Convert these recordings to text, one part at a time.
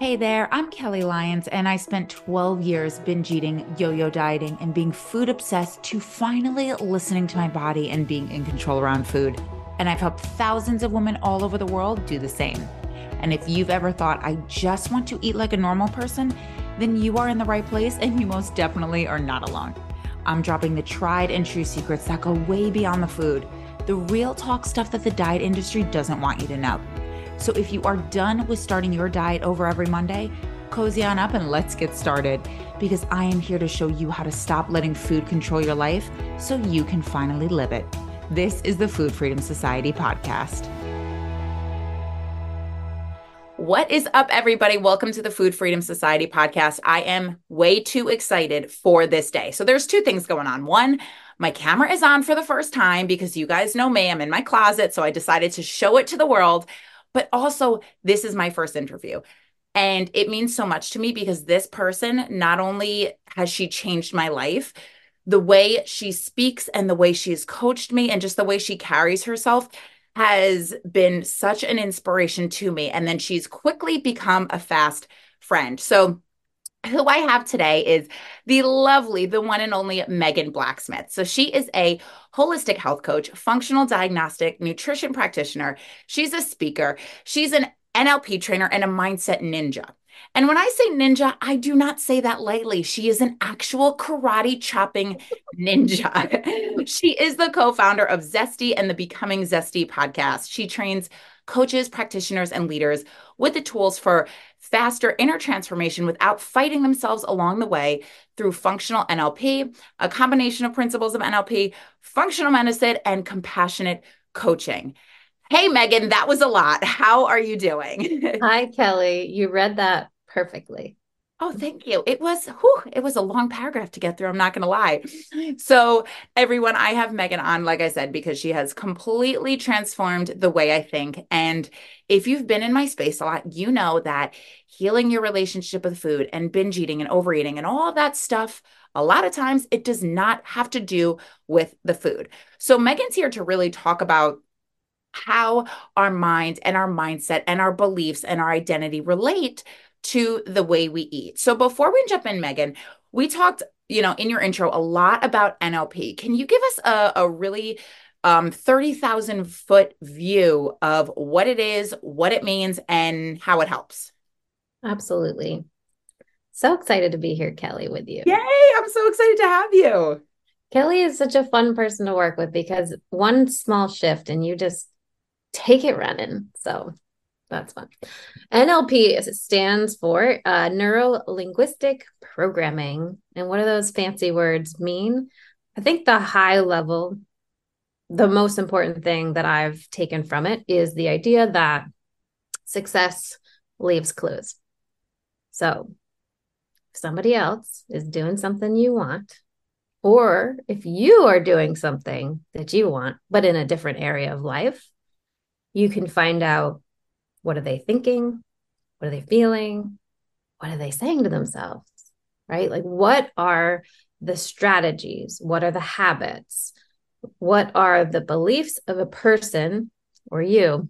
Hey there, I'm Kelly Lyons, and I spent 12 years binge eating, yo yo dieting, and being food obsessed to finally listening to my body and being in control around food. And I've helped thousands of women all over the world do the same. And if you've ever thought, I just want to eat like a normal person, then you are in the right place and you most definitely are not alone. I'm dropping the tried and true secrets that go way beyond the food, the real talk stuff that the diet industry doesn't want you to know. So if you are done with starting your diet over every Monday, cozy on up and let's get started because I am here to show you how to stop letting food control your life so you can finally live it. This is the Food Freedom Society podcast. What is up, everybody? Welcome to the Food Freedom Society podcast. I am way too excited for this day. So, there's two things going on. One, my camera is on for the first time because you guys know me, I'm in my closet. So, I decided to show it to the world. But also, this is my first interview. And it means so much to me because this person, not only has she changed my life, the way she speaks and the way she's coached me and just the way she carries herself has been such an inspiration to me. And then she's quickly become a fast friend. So, who I have today is the lovely, the one and only Megan Blacksmith. So, she is a holistic health coach, functional diagnostic, nutrition practitioner. She's a speaker, she's an NLP trainer, and a mindset ninja. And when I say ninja, I do not say that lightly. She is an actual karate chopping ninja. she is the co founder of Zesty and the Becoming Zesty podcast. She trains coaches, practitioners, and leaders with the tools for faster inner transformation without fighting themselves along the way through functional NLP, a combination of principles of NLP, functional medicine, and compassionate coaching. Hey, Megan, that was a lot. How are you doing? Hi, Kelly. You read that perfectly. Oh, thank you. It was whew, it was a long paragraph to get through. I'm not to lie. So, everyone, I have Megan on, like I said, because she has completely transformed the way I think. And if you've been in my space a lot, you know that healing your relationship with food and binge eating and overeating and all that stuff, a lot of times it does not have to do with the food. So, Megan's here to really talk about how our mind and our mindset and our beliefs and our identity relate to the way we eat. So before we jump in, Megan, we talked, you know, in your intro a lot about NLP. Can you give us a, a really um, 30,000 foot view of what it is, what it means, and how it helps? Absolutely. So excited to be here, Kelly, with you. Yay! I'm so excited to have you. Kelly is such a fun person to work with because one small shift and you just take it running. So that's fun. NLP stands for uh, Neuro Linguistic Programming. And what do those fancy words mean? I think the high level, the most important thing that I've taken from it is the idea that success leaves clues. So if somebody else is doing something you want, or if you are doing something that you want, but in a different area of life, you can find out what are they thinking? What are they feeling? What are they saying to themselves? Right? Like, what are the strategies? What are the habits? What are the beliefs of a person or you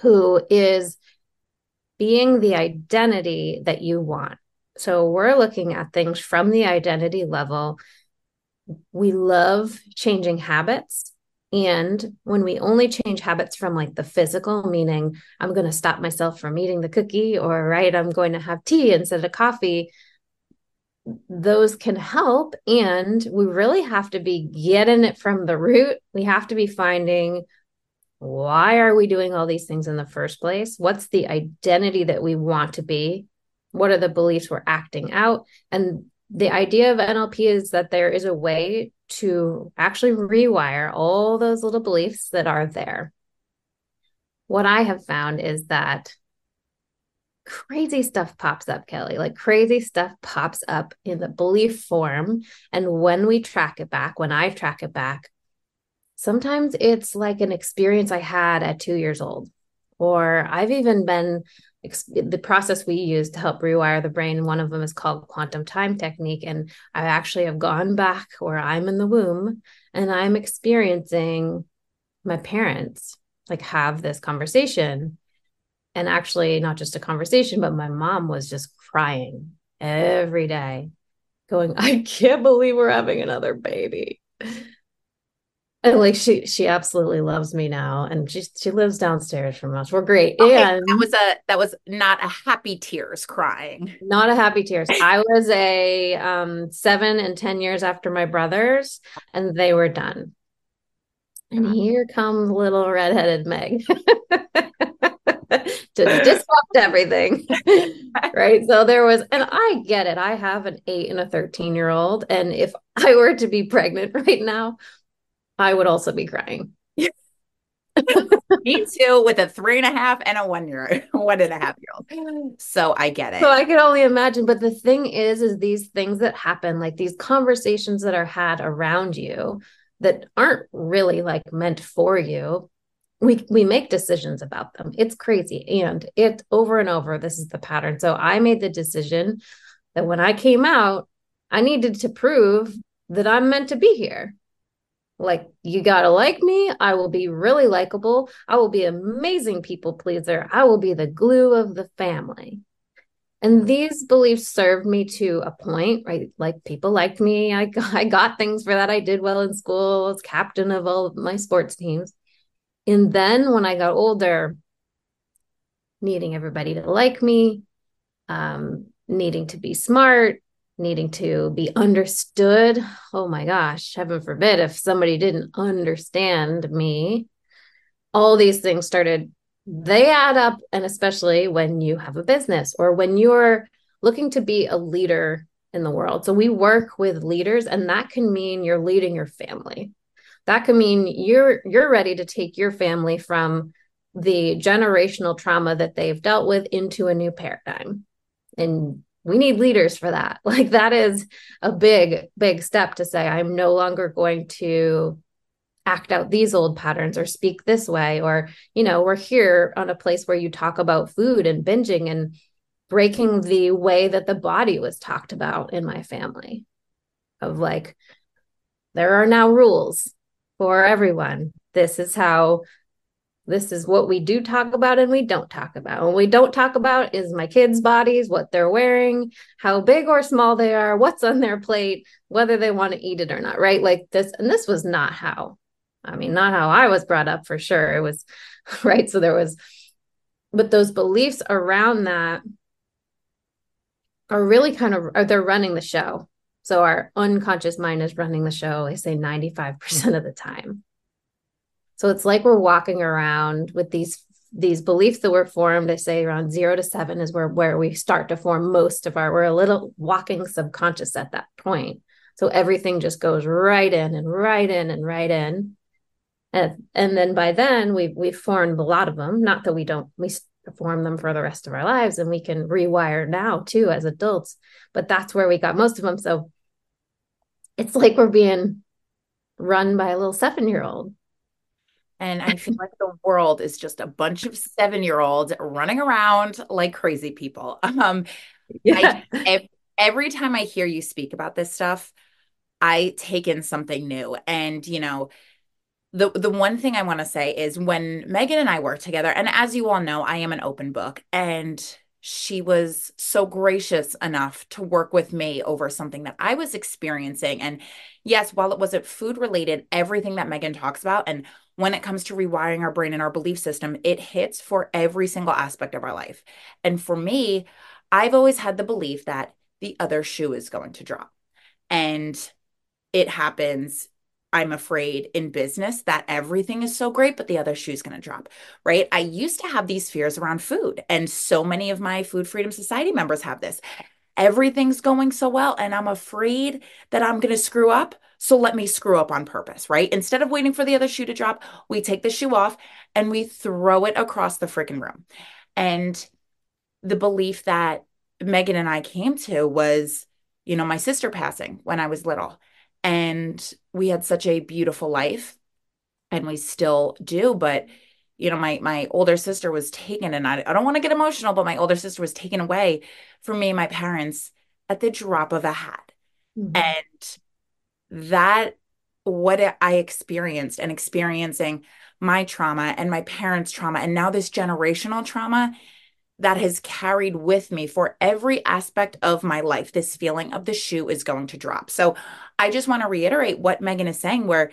who is being the identity that you want? So, we're looking at things from the identity level. We love changing habits and when we only change habits from like the physical, meaning I'm going to stop myself from eating the cookie, or right, I'm going to have tea instead of coffee, those can help. And we really have to be getting it from the root. We have to be finding why are we doing all these things in the first place? What's the identity that we want to be? What are the beliefs we're acting out? And the idea of NLP is that there is a way to actually rewire all those little beliefs that are there. What I have found is that crazy stuff pops up, Kelly. Like crazy stuff pops up in the belief form. And when we track it back, when I track it back, sometimes it's like an experience I had at two years old. Or I've even been the process we use to help rewire the brain one of them is called quantum time technique and i actually have gone back where i'm in the womb and i'm experiencing my parents like have this conversation and actually not just a conversation, but my mom was just crying every day, going, I can't believe we're having another baby. And like she she absolutely loves me now. And she she lives downstairs from us. We're great. Okay, and that was a that was not a happy tears crying. Not a happy tears. I was a um seven and ten years after my brothers, and they were done. And here comes little redheaded Meg. to disrupt everything. right. So there was, and I get it. I have an eight and a 13 year old. And if I were to be pregnant right now, I would also be crying. Me too, with a three and a half and a one year, one and a half year old. So I get it. So I can only imagine. But the thing is, is these things that happen, like these conversations that are had around you that aren't really like meant for you, we we make decisions about them it's crazy and it over and over this is the pattern so i made the decision that when i came out i needed to prove that i'm meant to be here like you got to like me. I will be really likable. I will be amazing people pleaser. I will be the glue of the family. And these beliefs served me to a point right? Like people liked me. I, I got things for that. I did well in school. I was captain of all of my sports teams. And then when I got older, needing everybody to like me, um, needing to be smart, needing to be understood. Oh my gosh, heaven forbid if somebody didn't understand me. All these things started, they add up. And especially when you have a business or when you're looking to be a leader in the world. So we work with leaders, and that can mean you're leading your family that can mean you're you're ready to take your family from the generational trauma that they've dealt with into a new paradigm and we need leaders for that like that is a big big step to say i'm no longer going to act out these old patterns or speak this way or you know we're here on a place where you talk about food and binging and breaking the way that the body was talked about in my family of like there are now rules for everyone. This is how this is what we do talk about and we don't talk about. What we don't talk about is my kids' bodies, what they're wearing, how big or small they are, what's on their plate, whether they want to eat it or not, right? Like this, and this was not how, I mean, not how I was brought up for sure. It was, right? So there was, but those beliefs around that are really kind of, are they're running the show. So our unconscious mind is running the show, I say 95% of the time. So it's like we're walking around with these these beliefs that were formed, I say around zero to seven is where, where we start to form most of our, we're a little walking subconscious at that point. So everything just goes right in and right in and right in. And, and then by then we've, we've formed a lot of them. Not that we don't, we perform them for the rest of our lives and we can rewire now too as adults, but that's where we got most of them. So it's like we're being run by a little seven year old. And I feel like the world is just a bunch of seven year olds running around like crazy people. Um, yeah. I, every time I hear you speak about this stuff, I take in something new. And, you know, the the one thing I want to say is when Megan and I work together, and as you all know, I am an open book, and she was so gracious enough to work with me over something that I was experiencing. And yes, while it wasn't food related, everything that Megan talks about, and when it comes to rewiring our brain and our belief system, it hits for every single aspect of our life. And for me, I've always had the belief that the other shoe is going to drop. And it happens I'm afraid in business that everything is so great, but the other shoe's going to drop, right? I used to have these fears around food, and so many of my Food Freedom Society members have this. Everything's going so well, and I'm afraid that I'm going to screw up. So let me screw up on purpose, right? Instead of waiting for the other shoe to drop, we take the shoe off and we throw it across the freaking room. And the belief that Megan and I came to was, you know, my sister passing when I was little and we had such a beautiful life and we still do but you know my my older sister was taken and I, I don't want to get emotional but my older sister was taken away from me and my parents at the drop of a hat mm-hmm. and that what I experienced and experiencing my trauma and my parents' trauma, and now this generational trauma that has carried with me for every aspect of my life. This feeling of the shoe is going to drop. So I just want to reiterate what Megan is saying, where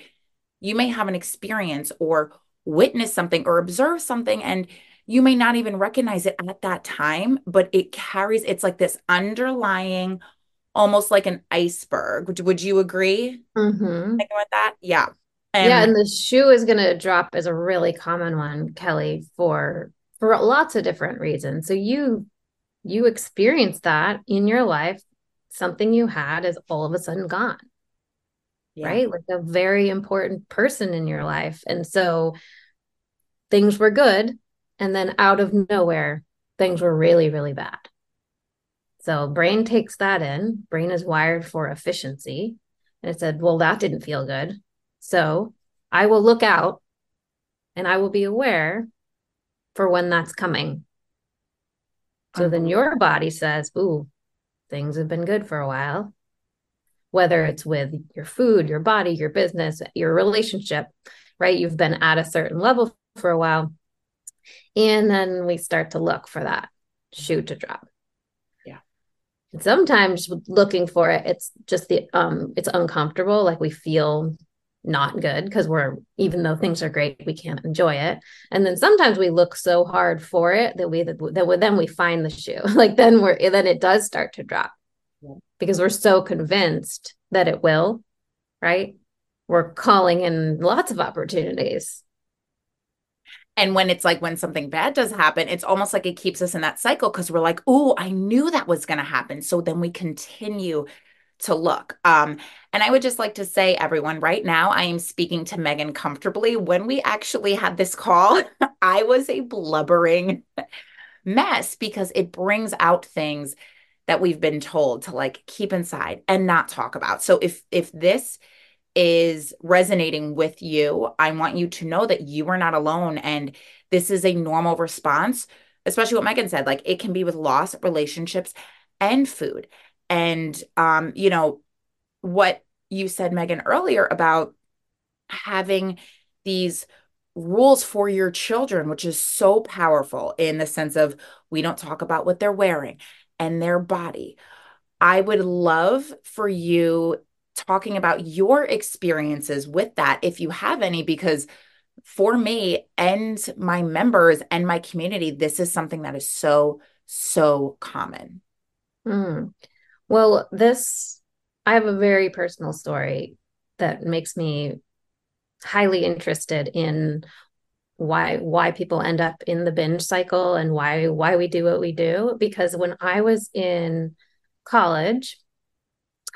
you may have an experience or witness something or observe something, and you may not even recognize it at that time, but it carries, it's like this underlying, almost like an iceberg. Would, would you agree mm-hmm. with that? Yeah. And yeah, and the shoe is going to drop as a really common one, Kelly, for for lots of different reasons. So you you experience that in your life, something you had is all of a sudden gone. Yeah. Right? Like a very important person in your life. And so things were good and then out of nowhere things were really really bad. So brain takes that in. Brain is wired for efficiency. And it said, "Well, that didn't feel good." So, I will look out and I will be aware for when that's coming. So then uh-huh. your body says, Ooh, things have been good for a while. Whether it's with your food, your body, your business, your relationship, right? You've been at a certain level for a while. And then we start to look for that shoe to drop. And sometimes looking for it, it's just the um it's uncomfortable. Like we feel not good because we're even though things are great we can't enjoy it. And then sometimes we look so hard for it that we that, that then we find the shoe. Like then we're then it does start to drop. Yeah. because we're so convinced that it will right? We're calling in lots of opportunities and when it's like when something bad does happen, it's almost like it keeps us in that cycle because we're like, oh, I knew that was going to happen. So then we continue to look. Um, and I would just like to say, everyone, right now, I am speaking to Megan comfortably. When we actually had this call, I was a blubbering mess because it brings out things that we've been told to like keep inside and not talk about. So if if this is resonating with you, I want you to know that you are not alone and this is a normal response, especially what Megan said, like it can be with loss, relationships, and food. And, um, you know, what you said, Megan, earlier about having these rules for your children, which is so powerful in the sense of we don't talk about what they're wearing and their body. I would love for you talking about your experiences with that, if you have any, because for me and my members and my community, this is something that is so, so common. Mm. Well, this, I have a very personal story that makes me highly interested in why why people end up in the binge cycle and why why we do what we do because when I was in college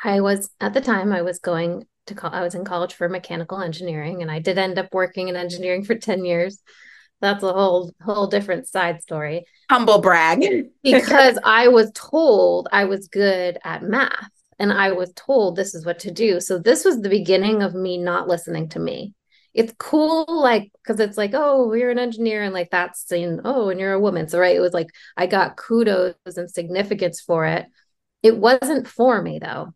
I was at the time I was going to call I was in college for mechanical engineering and I did end up working in engineering for 10 years that's a whole whole different side story. Humble brag. because I was told I was good at math and I was told this is what to do. So this was the beginning of me not listening to me. It's cool, like, because it's like, oh, you're an engineer, and like that's saying, oh, and you're a woman. So, right, it was like I got kudos and significance for it. It wasn't for me, though.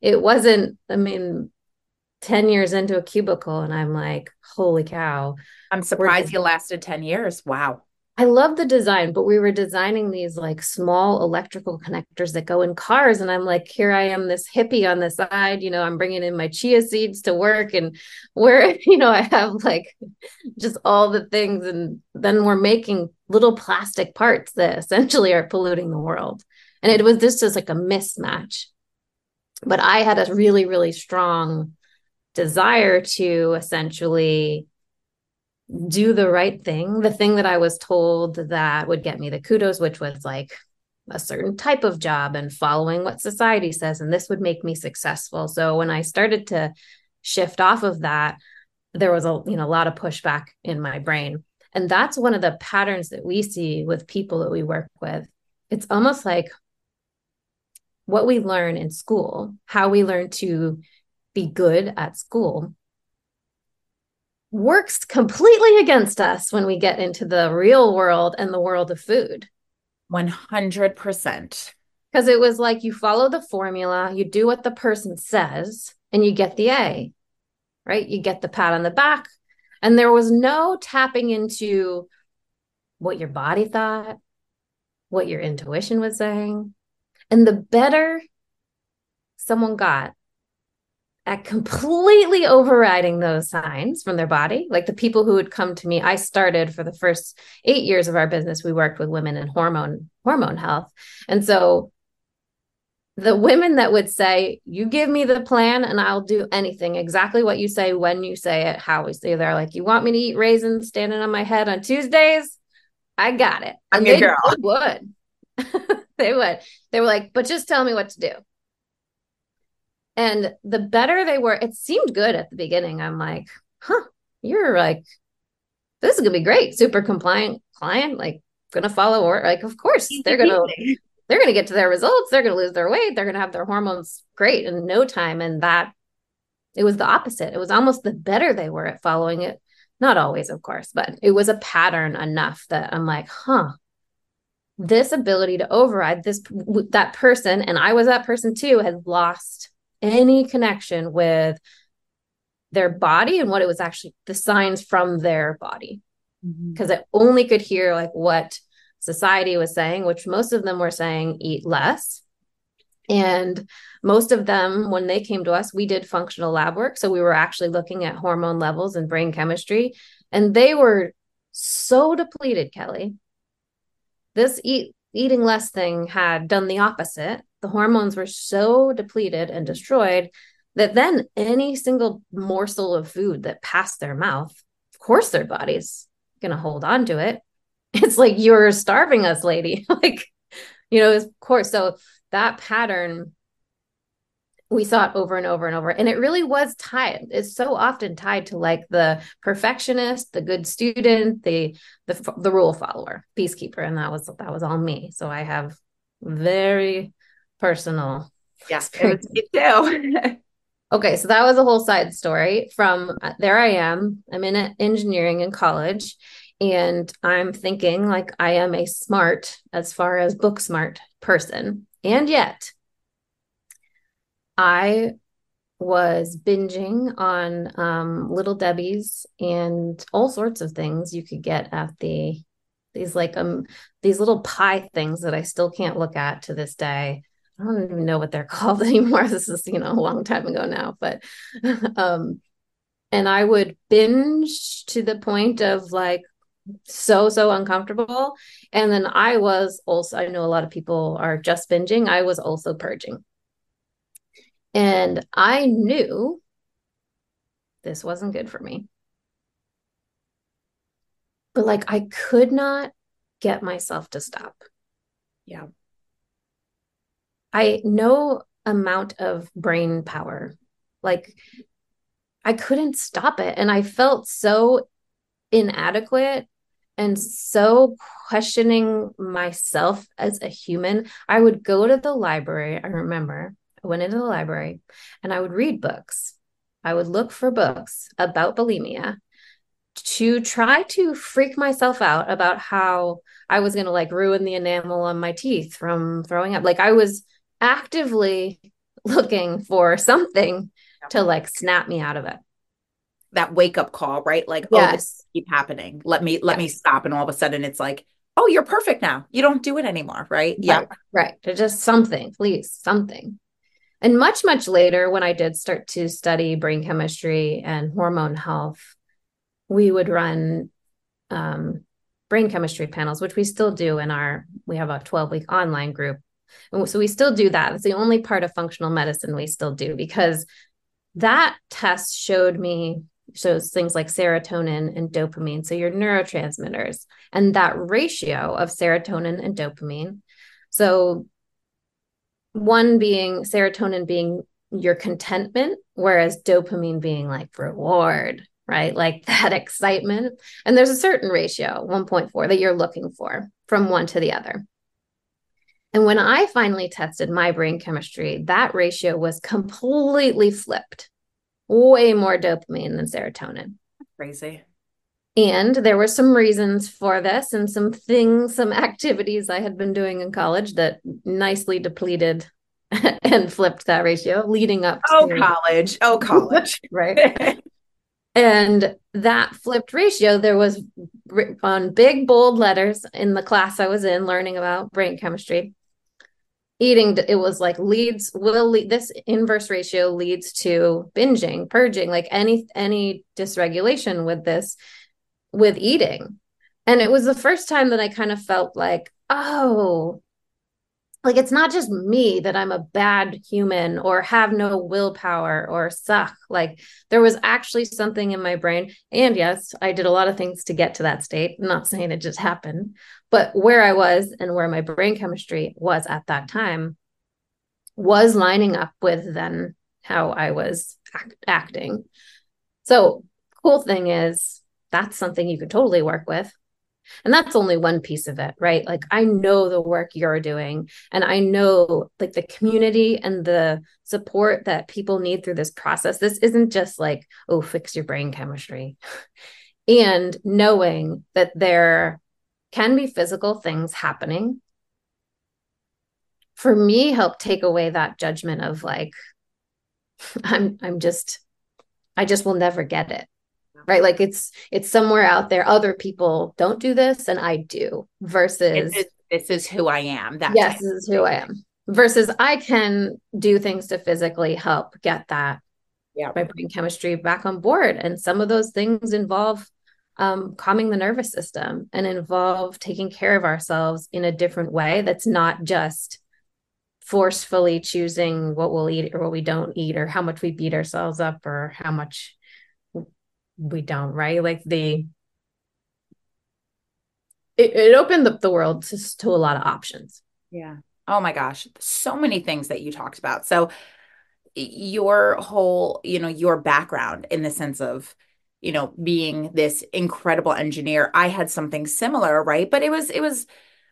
It wasn't, I mean, 10 years into a cubicle, and I'm like, holy cow, I'm surprised you lasted 10 years. Wow. I love the design, but we were designing these like small electrical connectors that go in cars. And I'm like, here I am, this hippie on the side. You know, I'm bringing in my chia seeds to work, and where, you know, I have like just all the things. And then we're making little plastic parts that essentially are polluting the world. And it was just, just like a mismatch. But I had a really, really strong desire to essentially do the right thing, the thing that I was told that would get me the kudos, which was like a certain type of job and following what society says, and this would make me successful. So when I started to shift off of that, there was a you know a lot of pushback in my brain. And that's one of the patterns that we see with people that we work with. It's almost like what we learn in school, how we learn to be good at school works completely against us when we get into the real world and the world of food. 100%. Because it was like you follow the formula, you do what the person says, and you get the A, right? You get the pat on the back. And there was no tapping into what your body thought, what your intuition was saying. And the better someone got at completely overriding those signs from their body, like the people who would come to me, I started for the first eight years of our business, we worked with women in hormone hormone health. And so the women that would say, You give me the plan and I'll do anything exactly what you say, when you say it, how we say they're like, You want me to eat raisins standing on my head on Tuesdays? I got it. I'm your girl. would. they would. They were like, But just tell me what to do. And the better they were, it seemed good at the beginning. I'm like, Huh, you're like, this is gonna be great. Super compliant client, like gonna follow or like, of course, they're gonna they're going to get to their results. They're going to lose their weight. They're going to have their hormones great in no time. And that it was the opposite. It was almost the better they were at following it. Not always, of course, but it was a pattern enough that I'm like, huh, this ability to override this, that person, and I was that person too, had lost any connection with their body and what it was actually the signs from their body. Because mm-hmm. I only could hear like what society was saying, which most of them were saying eat less. And most of them, when they came to us, we did functional lab work. So we were actually looking at hormone levels and brain chemistry. And they were so depleted, Kelly. This eat eating less thing had done the opposite. The hormones were so depleted and destroyed that then any single morsel of food that passed their mouth, of course, their body's going to hold on to it. It's like you're starving us lady. Like you know of course. So that pattern we saw it over and over and over and it really was tied it's so often tied to like the perfectionist the good student the the, the rule follower peacekeeper and that was that was all me so i have very personal yes me too okay so that was a whole side story from uh, there i am i'm in engineering in college and I'm thinking like I am a smart, as far as book smart person. And yet, I was binging on um, Little Debbie's and all sorts of things you could get at the these like um these little pie things that I still can't look at to this day. I don't even know what they're called anymore. This is you know a long time ago now, but um and I would binge to the point of like so so uncomfortable and then i was also i know a lot of people are just binging i was also purging and i knew this wasn't good for me but like i could not get myself to stop yeah i no amount of brain power like i couldn't stop it and i felt so inadequate and so questioning myself as a human. I would go to the library. I remember I went into the library and I would read books. I would look for books about bulimia to try to freak myself out about how I was going to like ruin the enamel on my teeth from throwing up. Like I was actively looking for something to like snap me out of it that wake up call, right? Like, yes. oh, this keep happening. Let me let yes. me stop. And all of a sudden it's like, oh, you're perfect now. You don't do it anymore, right? Yeah. Right. right. Just something, please, something. And much, much later, when I did start to study brain chemistry and hormone health, we would run um, brain chemistry panels, which we still do in our, we have a 12 week online group. And so we still do that. It's the only part of functional medicine we still do because that test showed me shows things like serotonin and dopamine. So your neurotransmitters and that ratio of serotonin and dopamine. So one being serotonin being your contentment, whereas dopamine being like reward, right? Like that excitement. And there's a certain ratio, 1.4, that you're looking for from one to the other. And when I finally tested my brain chemistry, that ratio was completely flipped way more dopamine than serotonin. Crazy. And there were some reasons for this and some things, some activities I had been doing in college that nicely depleted and flipped that ratio leading up oh, college. Oh, college. right. And that flipped ratio, there was on big bold letters in the class I was in learning about brain chemistry. Eating, it was like leads will lead this inverse ratio leads to binging, purging, like any any dysregulation with this with eating. And it was the first time that I kind of felt like, oh, like it's not just me that I'm a bad human or have no willpower or suck. Like there was actually something in my brain. And yes, I did a lot of things to get to that state. I'm not saying it just happened, but where I was and where my brain chemistry was at that time was lining up with then how I was act- acting. So, cool thing is that's something you could totally work with and that's only one piece of it, right? Like I know the work you're doing and I know like the community and the support that people need through this process. This isn't just like, oh, fix your brain chemistry. and knowing that there can be physical things happening for me help take away that judgment of like i'm i'm just i just will never get it right? Like it's it's somewhere out there. Other people don't do this and i do versus this is, this is who i am. That yes this is who i am. Versus i can do things to physically help get that yeah. my brain chemistry back on board. And some of those things involve um, calming the nervous system and involve taking care of ourselves in a different way that's not just forcefully choosing what we'll eat or what we don't eat or how much we beat ourselves up or how much we don't, right? Like the it, it opened up the world to, to a lot of options. Yeah. Oh my gosh. So many things that you talked about. So your whole, you know, your background in the sense of, you know, being this incredible engineer, I had something similar, right? But it was, it was,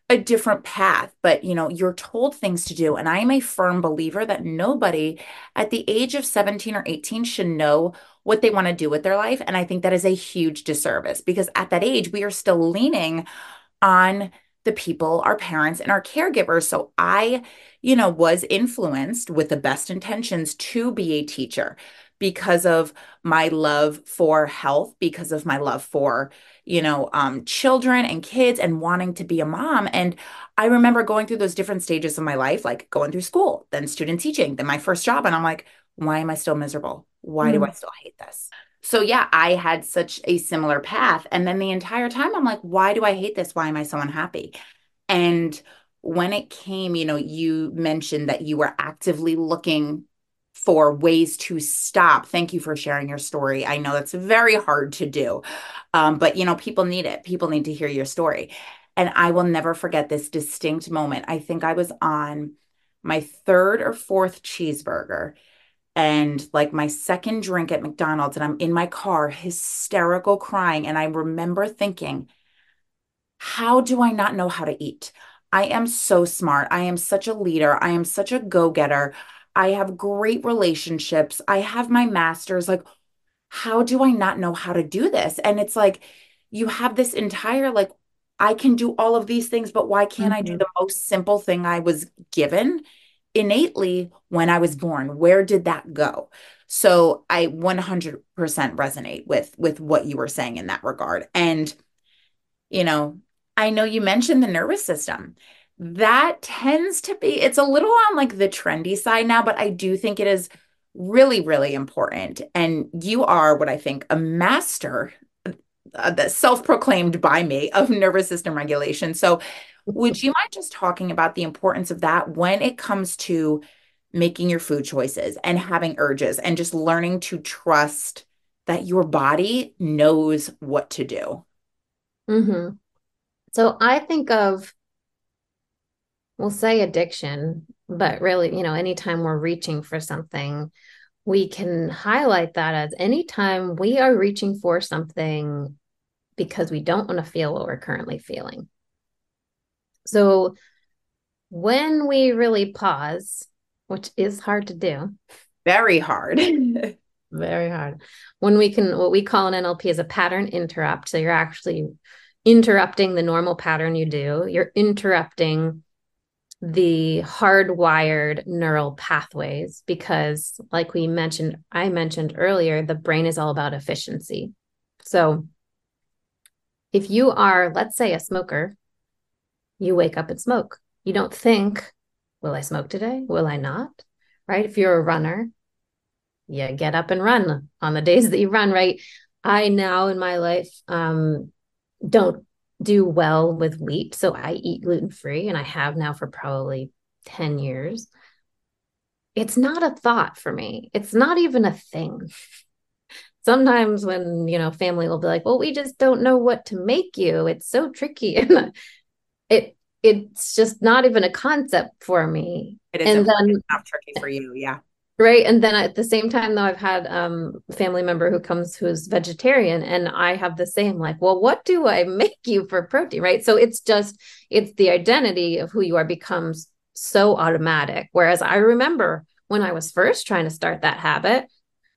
a different path but you know you're told things to do and i am a firm believer that nobody at the age of 17 or 18 should know what they want to do with their life and i think that is a huge disservice because at that age we are still leaning on the people our parents and our caregivers so i you know was influenced with the best intentions to be a teacher because of my love for health because of my love for you know, um, children and kids and wanting to be a mom. And I remember going through those different stages of my life, like going through school, then student teaching, then my first job. And I'm like, why am I still miserable? Why mm. do I still hate this? So, yeah, I had such a similar path. And then the entire time, I'm like, why do I hate this? Why am I so unhappy? And when it came, you know, you mentioned that you were actively looking for ways to stop. Thank you for sharing your story. I know that's very hard to do, um, but you know, people need it. People need to hear your story. And I will never forget this distinct moment. I think I was on my third or fourth cheeseburger and like my second drink at McDonald's, and I'm in my car, hysterical crying. And I remember thinking, how do I not know how to eat? I am so smart. I am such a leader. I am such a go getter. I have great relationships. I have my master's. Like, how do I not know how to do this? And it's like, you have this entire, like, I can do all of these things, but why can't mm-hmm. I do mm-hmm. the most simple thing I was given innately when I was born? Where did that go? So I 100% resonate with with what you were saying in that regard. And you know, I know you mentioned the nervous system that tends to be it's a little on like the trendy side now but i do think it is really really important and you are what i think a master uh, that self-proclaimed by me of nervous system regulation so would you mind just talking about the importance of that when it comes to making your food choices and having urges and just learning to trust that your body knows what to do mm-hmm. so i think of we'll say addiction, but really, you know, anytime we're reaching for something, we can highlight that as anytime we are reaching for something because we don't want to feel what we're currently feeling. So when we really pause, which is hard to do, very hard. very hard. When we can, what we call an NLP is a pattern interrupt. So you're actually interrupting the normal pattern you do, you're interrupting the hardwired neural pathways because like we mentioned i mentioned earlier the brain is all about efficiency so if you are let's say a smoker you wake up and smoke you don't think will i smoke today will i not right if you're a runner you get up and run on the days that you run right i now in my life um don't do well with wheat. So I eat gluten free and I have now for probably 10 years. It's not a thought for me. It's not even a thing. Sometimes when, you know, family will be like, "Well, we just don't know what to make you. It's so tricky." And it it's just not even a concept for me. It is and then not tricky for you. Yeah. Right. And then at the same time, though, I've had um family member who comes who's vegetarian, and I have the same, like, well, what do I make you for protein? Right. So it's just it's the identity of who you are becomes so automatic. Whereas I remember when I was first trying to start that habit,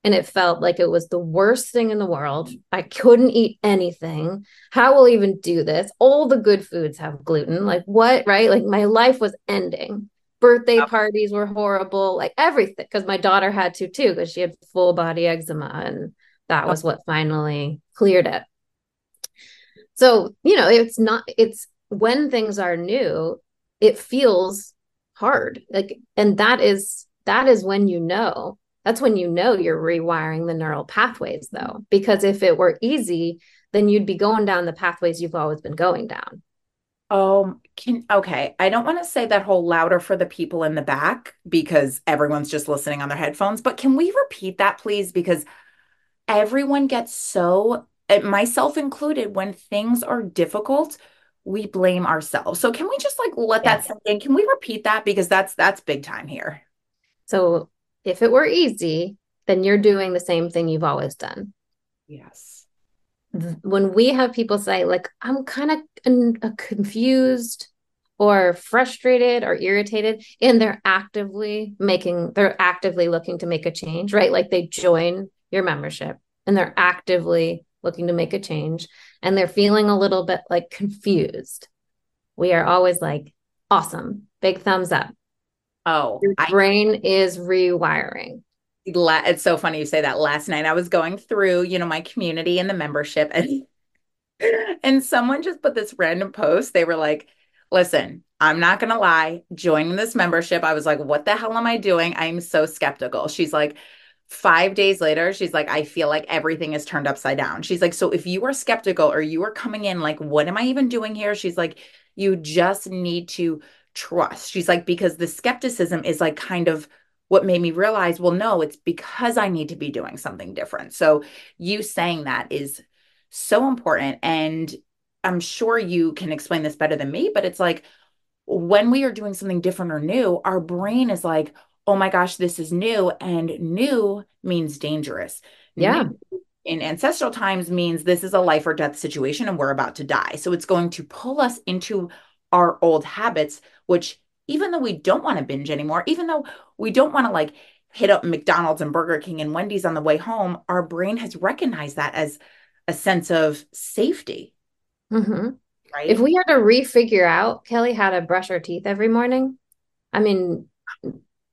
and it felt like it was the worst thing in the world. I couldn't eat anything. How will I even do this? All the good foods have gluten. Like what, right? Like my life was ending birthday parties were horrible, like everything. Because my daughter had to too, because she had full body eczema, and that was what finally cleared it. So, you know, it's not, it's when things are new, it feels hard. Like, and that is, that is when you know, that's when you know you're rewiring the neural pathways, though. Because if it were easy, then you'd be going down the pathways you've always been going down. Oh, can okay. I don't want to say that whole louder for the people in the back because everyone's just listening on their headphones, but can we repeat that please? Because everyone gets so, myself included, when things are difficult, we blame ourselves. So can we just like let yes. that sink in? Can we repeat that? Because that's that's big time here. So if it were easy, then you're doing the same thing you've always done. Yes. When we have people say like i'm kind of uh, confused or frustrated or irritated and they're actively making they're actively looking to make a change right? Like they join your membership and they're actively looking to make a change and they're feeling a little bit like confused. We are always like awesome. Big thumbs up oh your brain is rewiring. It's so funny you say that. Last night i was going through you know my community and the membership and and someone just put this random post. They were like listen i'm not going to lie joining this membership. I was like what the hell am i doing? I'm so skeptical. She's like five days later she's like i feel like everything is turned upside down. She's like so if you are skeptical or you are coming in like what am i even doing here? She's like you just need to trust she's like because the skepticism is like kind of what made me realize, well, no, it's because I need to be doing something different. So you saying that is so important. And I'm sure you can explain this better than me, but it's like when we are doing something different or new, our brain is like, oh my gosh, this is new. And new means dangerous. Yeah. New in ancestral times means this is a life or death situation and we're about to die. So it's going to pull us into our old habits, which even though we don't want to binge anymore, even though we don't want to like hit up McDonald's and Burger King and Wendy's on the way home, our brain has recognized that as a sense of safety. Mm-hmm. Right. If we had to refigure out, Kelly, how to brush our teeth every morning, I mean,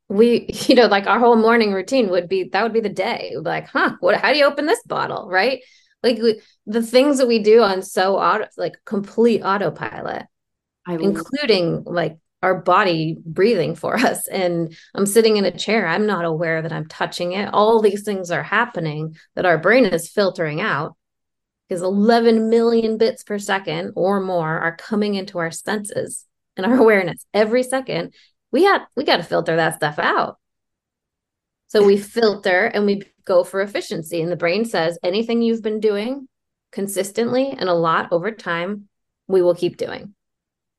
we, you know, like our whole morning routine would be that would be the day. Like, huh, what, how do you open this bottle? Right. Like we, the things that we do on so auto, like complete autopilot, including like our body breathing for us. And i'm sitting in a chair. I'm not aware that i'm touching it. All these things are happening that our brain is filtering out because 11 million bits per second or more are coming into our senses and our awareness. Every second we had we got to filter that stuff out. So we filter and we go for efficiency. And the brain says anything you've been doing consistently and a lot over time we will keep doing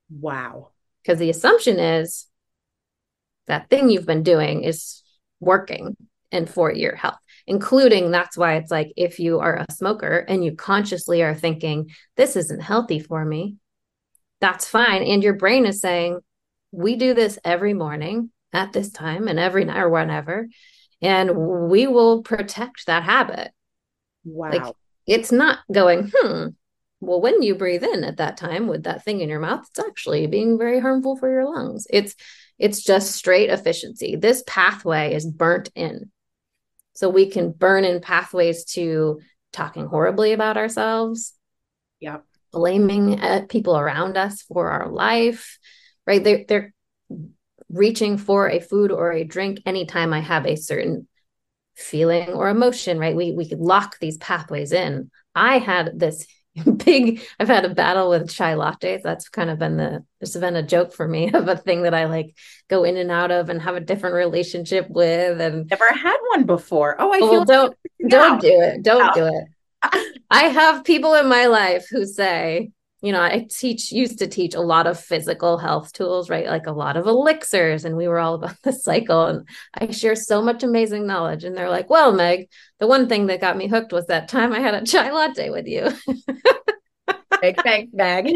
wow. Because the assumption is that thing you've been doing is working and for your health including that's why it's like if you are a smoker and you consciously are thinking this isn't healthy for me that's fine. And your brain is saying we do this every morning at this time and every night or whenever and we will protect that habit. Wow. like it's not going hmm well, when you breathe in at that time with that thing in your mouth, it's actually being very harmful for your lungs. It's it's just straight efficiency. This pathway is burnt in. So we can burn in pathways to talking horribly about ourselves. Yeah. Blaming at people around us for our life, right? They're, they're reaching for a food or a drink anytime I have a certain feeling or emotion, right? We we lock these pathways in. I had this big i've had a battle with chai lattes. That's kind of been the it's been a joke for me of a thing that i like go in and out of and have a different relationship with and never had one before. Oh i well, feel don't don't do it. Don't do it. I have people in my life who say you know, I teach used to teach a lot of physical health tools, right? Like a lot of elixirs, and we were all about the cycle. And I share so much amazing knowledge. And they're like, Well, Meg, the one thing that got me hooked was that time I had a chai latte with you. Big thanks, Meg.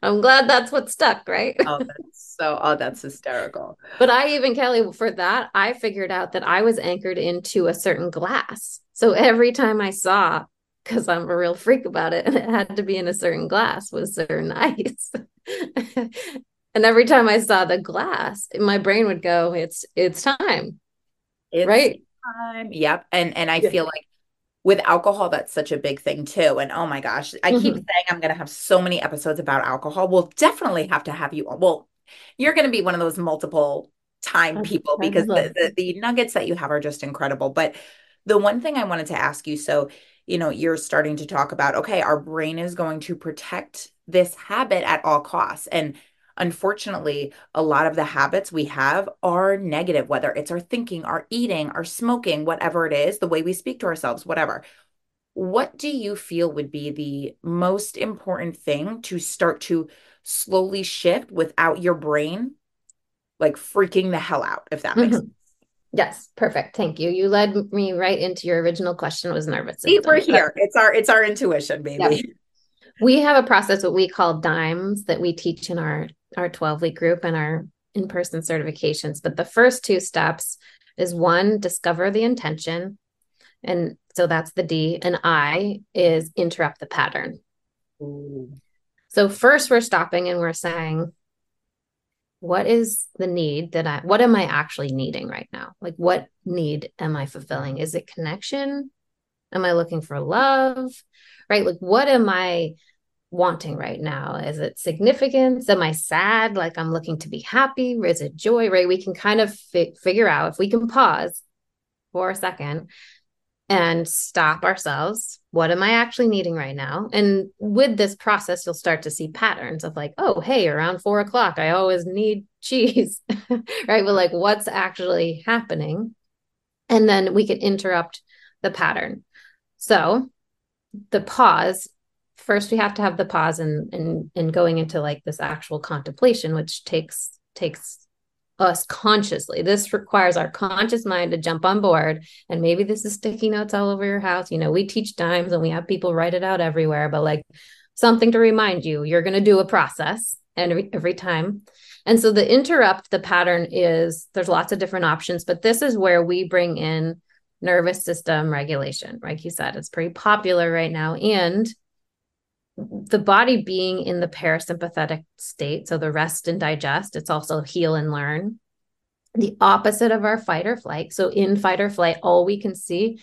I'm glad that's what stuck, right? oh, that's so oh, that's hysterical. But I even, Kelly, for that, I figured out that I was anchored into a certain glass. So every time I saw because I'm a real freak about it. And it had to be in a certain glass with certain ice. and every time I saw the glass, my brain would go, it's it's time. It's right. Time. Yep. And and I yeah. feel like with alcohol, that's such a big thing too. And oh my gosh, I mm-hmm. keep saying I'm gonna have so many episodes about alcohol. We'll definitely have to have you well, you're gonna be one of those multiple time people because the, the, the nuggets that you have are just incredible. But the one thing I wanted to ask you, so you know you're starting to talk about okay our brain is going to protect this habit at all costs. And unfortunately a lot of the habits we have are negative whether it's our thinking our eating our smoking whatever it is the way we speak to ourselves whatever. What do you feel would be the most important thing to start to slowly shift without your brain like freaking the hell out if that makes mm-hmm. sense Yes, perfect. Thank you. You led me right into your original question was nervous. See, we're here. It's our it's our intuition, baby. Yep. We have a process what we call dimes that we teach in our our 12 week group and our in-person certifications. But the first two steps is one, discover the intention. And so that's the D. And I is interrupt the pattern. Ooh. So first we're stopping and we're saying, what is the need that I, what am I actually needing right now? Like, what need am I fulfilling? Is it connection? Am I looking for love? Right? Like, what am I wanting right now? Is it significance? Am I sad? Like, I'm looking to be happy? Or Is it joy? Right? We can kind of fi- figure out if we can pause for a second and stop ourselves. What am I actually needing right now? And with this process, you'll start to see patterns of like, oh, hey, around four o'clock, I always need cheese, right? But like, what's actually happening? And then we can interrupt the pattern. So the pause first we have to have the pause and and and going into like this actual contemplation which takes takes us consciously. This requires our conscious mind to jump on board. And maybe this is sticky notes all over your house. You know, we teach dimes and we have people write it out everywhere, but like something to remind you, you're going to do a process every, every time. And so the interrupt, the pattern is there's lots of different options, but this is where we bring in nervous system regulation. Like you said, it's pretty popular right now. And the body being in the parasympathetic state, so the rest and digest, it's also heal and learn. The opposite of our fight or flight. So in fight or flight, all we can see,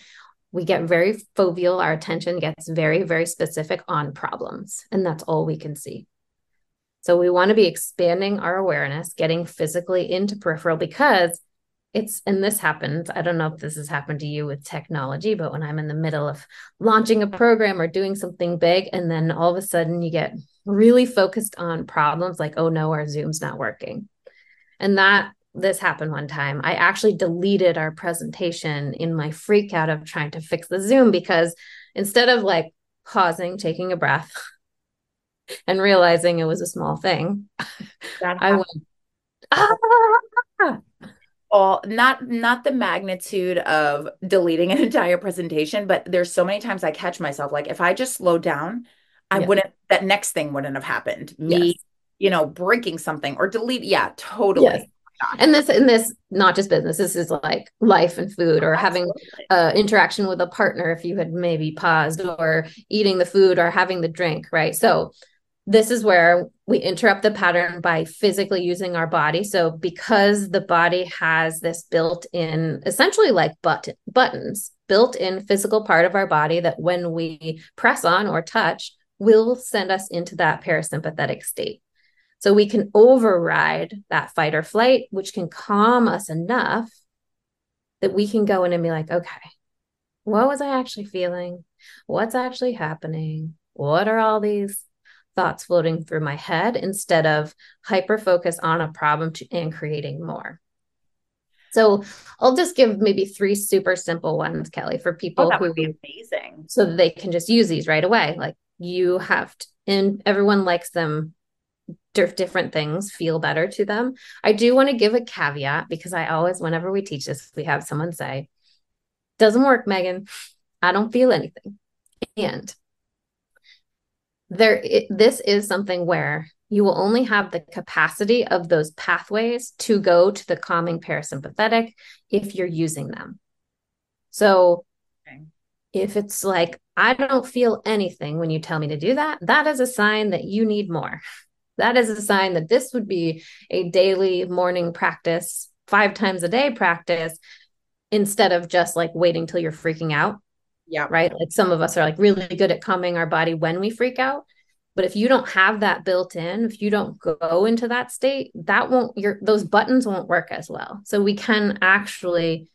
we get very foveal, our attention gets very, very specific on problems, and that's all we can see. So we want to be expanding our awareness, getting physically into peripheral because it's and this happens i don't know if this has happened to you with technology but when i'm in the middle of launching a program or doing something big and then all of a sudden you get really focused on problems like oh no our zoom's not working and that this happened one time i actually deleted our presentation in my freak out of trying to fix the zoom because instead of like pausing taking a breath and realizing it was a small thing i went ah! All not not the magnitude of deleting an entire presentation but there's so many times i catch myself like if i just slowed down i yeah. wouldn't that next thing wouldn't have happened me yes. you know breaking something or delete yeah totally yes. and this and this not just business this is like life and food or having uh interaction with a partner if you had maybe paused or eating the food or having the drink right so this is where we interrupt the pattern by physically using our body so because the body has this built in essentially like button buttons built in physical part of our body that when we press on or touch will send us into that parasympathetic state so we can override that fight or flight, which can calm us enough that we can go in and be like, okay, what was I actually feeling? What's actually happening? What are all these thoughts floating through my head instead of hyper focus on a problem to, and creating more? So I'll just give maybe three super simple ones, Kelly, for people oh, that who would be amazing. So that they can just use these right away. Like you have to, and everyone likes them different things feel better to them. I do want to give a caveat because I always, whenever we teach this, we have someone say, doesn't work, Megan. I don't feel anything. And there, it, this is something where you will only have the capacity of those pathways to go to the calming parasympathetic if you're using them. So okay. if it's like, I don't feel anything when you tell me to do that, that is a sign that you need more that is a sign that this would be a daily morning practice, five times a day practice, instead of just like waiting till you're freaking out. Yeah. Right. Like some of us are like really good at calming our body when we freak out. But if you don't have that built in, if you don't go into that state, that won't your those buttons won't work as well. So we can actually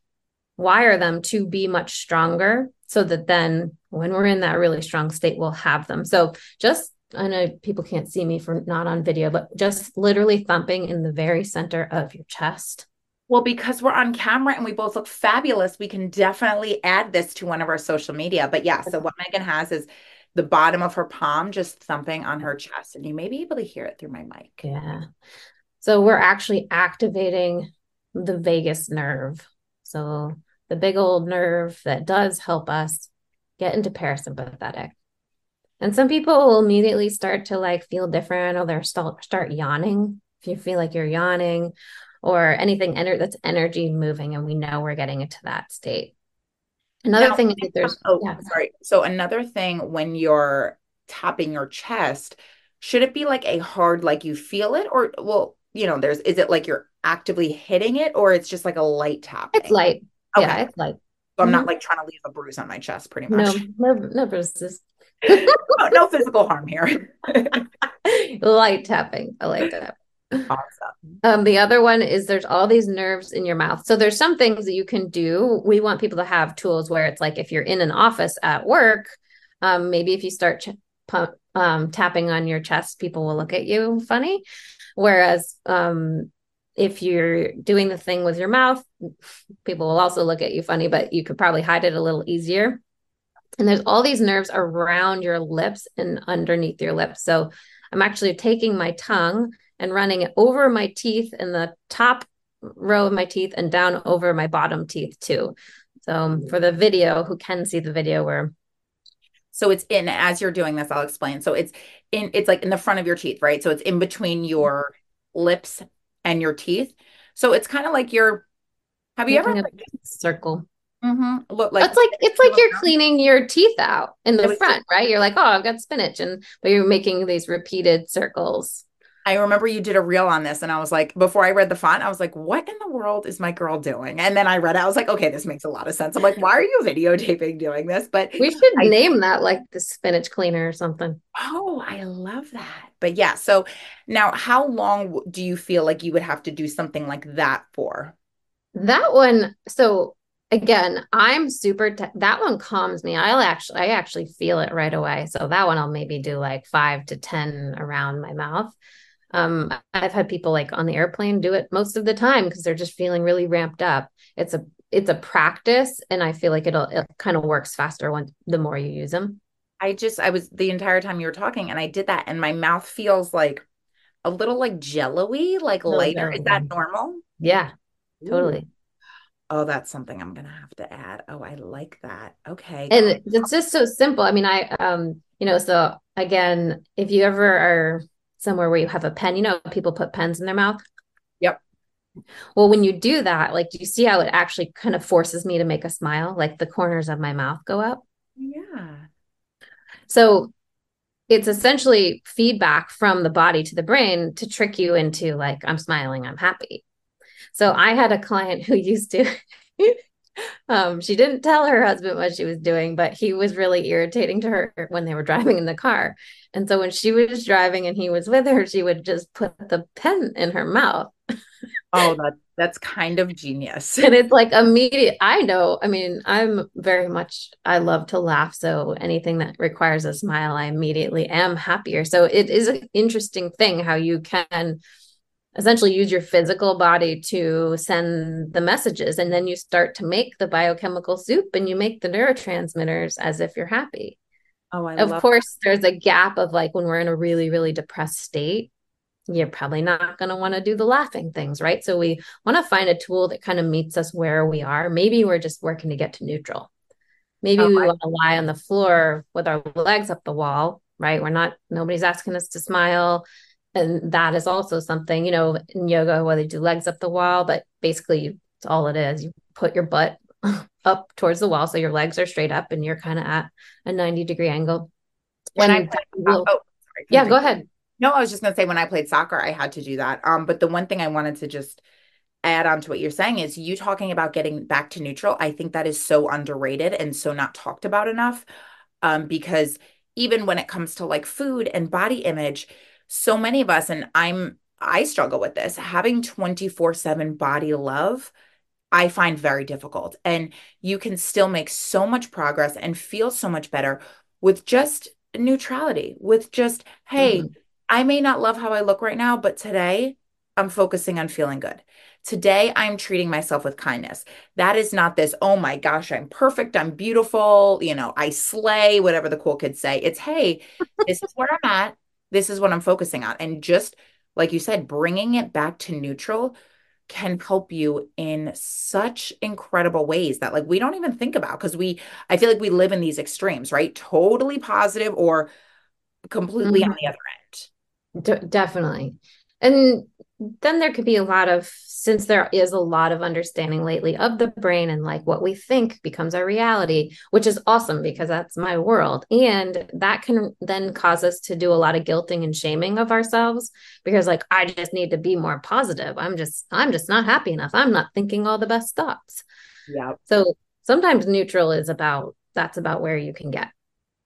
wire them to be much stronger so that then when we're in that really strong state, we'll have them. So just I know people can't see me for not on video, but just literally thumping in the very center of your chest. Well, because we're on camera and we both look fabulous, we can definitely add this to one of our social media. But yeah, so what Megan has is the bottom of her palm just thumping on her chest, and you may be able to hear it through my mic. Yeah. So we're actually activating the vagus nerve. So the big old nerve that does help us get into parasympathetic. And some people will immediately start to like feel different or they'll start, start yawning if you feel like you're yawning or anything that's energy moving. And we know we're getting into that state. Another now, thing is there's, oh, yeah. sorry. So, another thing when you're tapping your chest, should it be like a hard, like you feel it? Or, well, you know, there's, is it like you're actively hitting it or it's just like a light tap? It's light. Okay. Yeah, it's light. So I'm mm-hmm. not like trying to leave a bruise on my chest, pretty much. No, no, no bruises no, no physical harm here. light tapping. I like that. Awesome. Um, the other one is there's all these nerves in your mouth. So there's some things that you can do. We want people to have tools where it's like if you're in an office at work, um, maybe if you start ch- pump, um, tapping on your chest, people will look at you funny. Whereas um, if you're doing the thing with your mouth, people will also look at you funny, but you could probably hide it a little easier. And there's all these nerves around your lips and underneath your lips. So I'm actually taking my tongue and running it over my teeth in the top row of my teeth and down over my bottom teeth too. So um, for the video, who can see the video where so it's in as you're doing this, I'll explain. So it's in it's like in the front of your teeth, right? So it's in between your lips and your teeth. So it's kind of like you're have you ever like, circle? Mm-hmm. Look like it's like it's like you're cleaning your teeth out in the front, right? You're like, oh, I've got spinach, and but you're making these repeated circles. I remember you did a reel on this, and I was like, before I read the font, I was like, what in the world is my girl doing? And then I read it, I was like, okay, this makes a lot of sense. I'm like, why are you videotaping doing this? But we should I, name that like the spinach cleaner or something. Oh, I love that. But yeah, so now how long do you feel like you would have to do something like that for? That one, so again i'm super te- that one calms me i'll actually i actually feel it right away so that one i'll maybe do like five to ten around my mouth um i've had people like on the airplane do it most of the time because they're just feeling really ramped up. It's a it's a practice and i feel like it'll it kind of works faster when the more you use them i just i was the entire time you were talking and i did that and my mouth feels like a little like jello-y like oh, lighter. Is that normal? Yeah totally. Ooh oh that's something i'm gonna have to add. Oh i like that. Okay and it's just so simple. I mean i um you know so again if you ever are somewhere where you have a pen you know people put pens in their mouth yep Well, when you do that, like, do you see how it actually kind of forces me to make a smile? Like the corners of my mouth go up. Yeah. So it's essentially feedback from the body to the brain to trick you into like, I'm smiling, I'm happy. So I had a client who used to um, she didn't tell her husband what she was doing, but he was really irritating to her when they were driving in the car. And so when she was driving and he was with her, she would just put the pen in her mouth. oh, that that's kind of genius. and it's like immediate. I know. I mean, I'm very much. I love to laugh, so anything that requires a smile, I immediately am happier. So it is an interesting thing how you can essentially use your physical body to send the messages and then you start to make the biochemical soup and you make the neurotransmitters as if you're happy. Oh I of course that. there's a gap of like when we're in a really really depressed state you're probably not going to want to do the laughing things right? So we want to find a tool that kind of meets us where we are. Maybe we're just working to get to neutral. Maybe oh, we I- want to lie on the floor with our legs up the wall right? We're not nobody's asking us to smile and that is also something you know in yoga where they do legs up the wall but basically it's all it is. You put your butt up towards the wall so your legs are straight up and you're kind of at a 90 degree angle. When and i will, oh, sorry, yeah go ahead. No i was just going to say when i played soccer i had to do that. Um but the one thing i wanted to just add on to what you're saying is you talking about getting back to neutral i think that is so underrated and so not talked about enough. Um because even when it comes to like food and body image so many of us, and I'm, I struggle with this, having 24 7 body love. I find very difficult. And you can still make so much progress and feel so much better with just neutrality, with just, hey, mm-hmm. I may not love how I look right now, but today I'm focusing on feeling good. Today I'm treating myself with kindness. That is not this, oh my gosh, I'm perfect, I'm beautiful, you know, I slay, whatever the cool kids say. It's, hey, this is where I'm at this is what I'm focusing on. And just like you said, bringing it back to neutral can help you in such incredible ways that like we don't even think about because we I feel like we live in these extremes, right? Totally positive or completely mm-hmm. on the other end. De- definitely. And then there could be a lot of since there is a lot of understanding lately of the brain and like what we think becomes our reality which is awesome because that's my world. And that can then cause us to do a lot of guilting and shaming of ourselves because like i just need to be more positive. I'm just i'm just not happy enough. I'm not thinking all the best thoughts. Yeah. So sometimes neutral is about that's about where you can get.